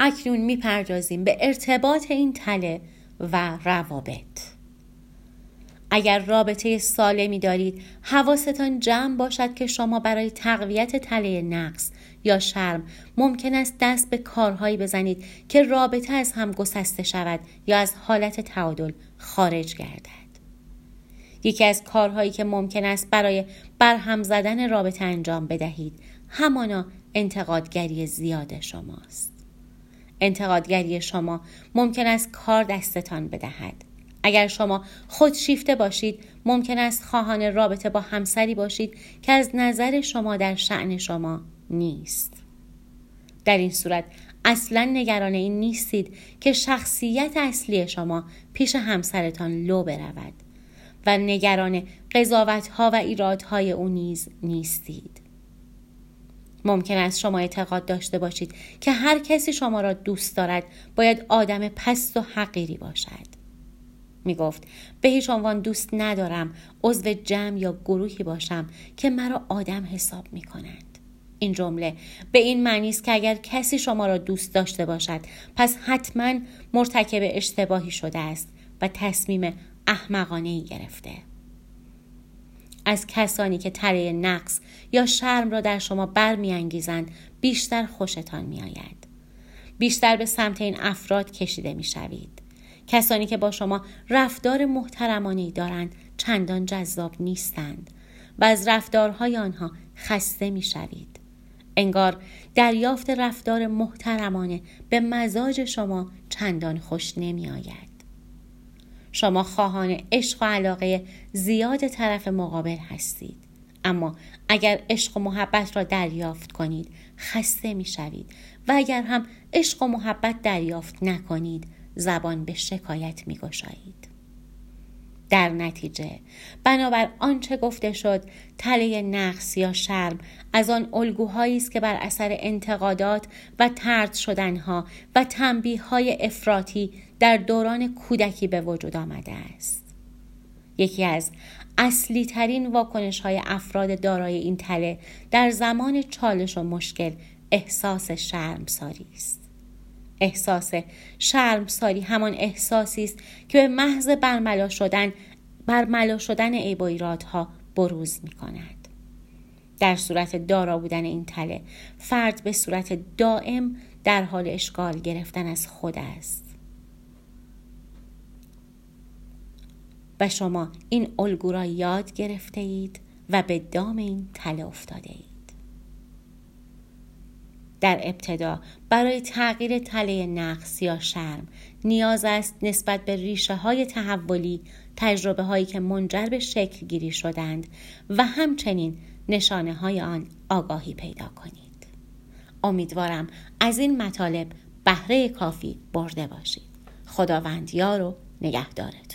اکنون می‌پردازیم به ارتباط این تله و روابط. اگر رابطه سالمی دارید حواستان جمع باشد که شما برای تقویت تله نقص یا شرم ممکن است دست به کارهایی بزنید که رابطه از هم گسسته شود یا از حالت تعادل خارج گردد. یکی از کارهایی که ممکن است برای برهم زدن رابطه انجام بدهید همانا انتقادگری زیاد شماست. انتقادگری شما ممکن است کار دستتان بدهد. اگر شما خودشیفته باشید ممکن است خواهان رابطه با همسری باشید که از نظر شما در شعن شما نیست. در این صورت اصلا نگران این نیستید که شخصیت اصلی شما پیش همسرتان لو برود و نگران قضاوت ها و ایرادهای او نیز نیستید. ممکن است شما اعتقاد داشته باشید که هر کسی شما را دوست دارد باید آدم پست و حقیری باشد می گفت به هیچ عنوان دوست ندارم عضو جمع یا گروهی باشم که مرا آدم حساب می کنند. این جمله به این معنی است که اگر کسی شما را دوست داشته باشد پس حتما مرتکب اشتباهی شده است و تصمیم احمقانه ای گرفته. از کسانی که تره نقص یا شرم را در شما برمیانگیزند بیشتر خوشتان میآید. بیشتر به سمت این افراد کشیده می‌شوید. کسانی که با شما رفتار محترمانی دارند چندان جذاب نیستند و از رفتارهای آنها خسته می شوید. انگار دریافت رفتار محترمانه به مزاج شما چندان خوش نمی آید. شما خواهان عشق و علاقه زیاد طرف مقابل هستید. اما اگر عشق و محبت را دریافت کنید خسته می شوید و اگر هم عشق و محبت دریافت نکنید زبان به شکایت می گشایید. در نتیجه بنابر آنچه گفته شد تله نقص یا شرم از آن الگوهایی است که بر اثر انتقادات و ترد شدنها و تنبیه های افراطی در دوران کودکی به وجود آمده است. یکی از اصلی ترین واکنش های افراد دارای این تله در زمان چالش و مشکل احساس شرمساری است. احساس شرمساری همان احساسی است که به محض برملا شدن برملا شدن عیب و ایرادها بروز می کند. در صورت دارا بودن این تله فرد به صورت دائم در حال اشغال گرفتن از خود است. و شما این الگو را یاد گرفته اید و به دام این تله افتاده اید در ابتدا برای تغییر تله نقص یا شرم نیاز است نسبت به ریشه های تحولی تجربه هایی که منجر به شکل گیری شدند و همچنین نشانه های آن آگاهی پیدا کنید. امیدوارم از این مطالب بهره کافی برده باشید. خداوند یار و نگهدارت.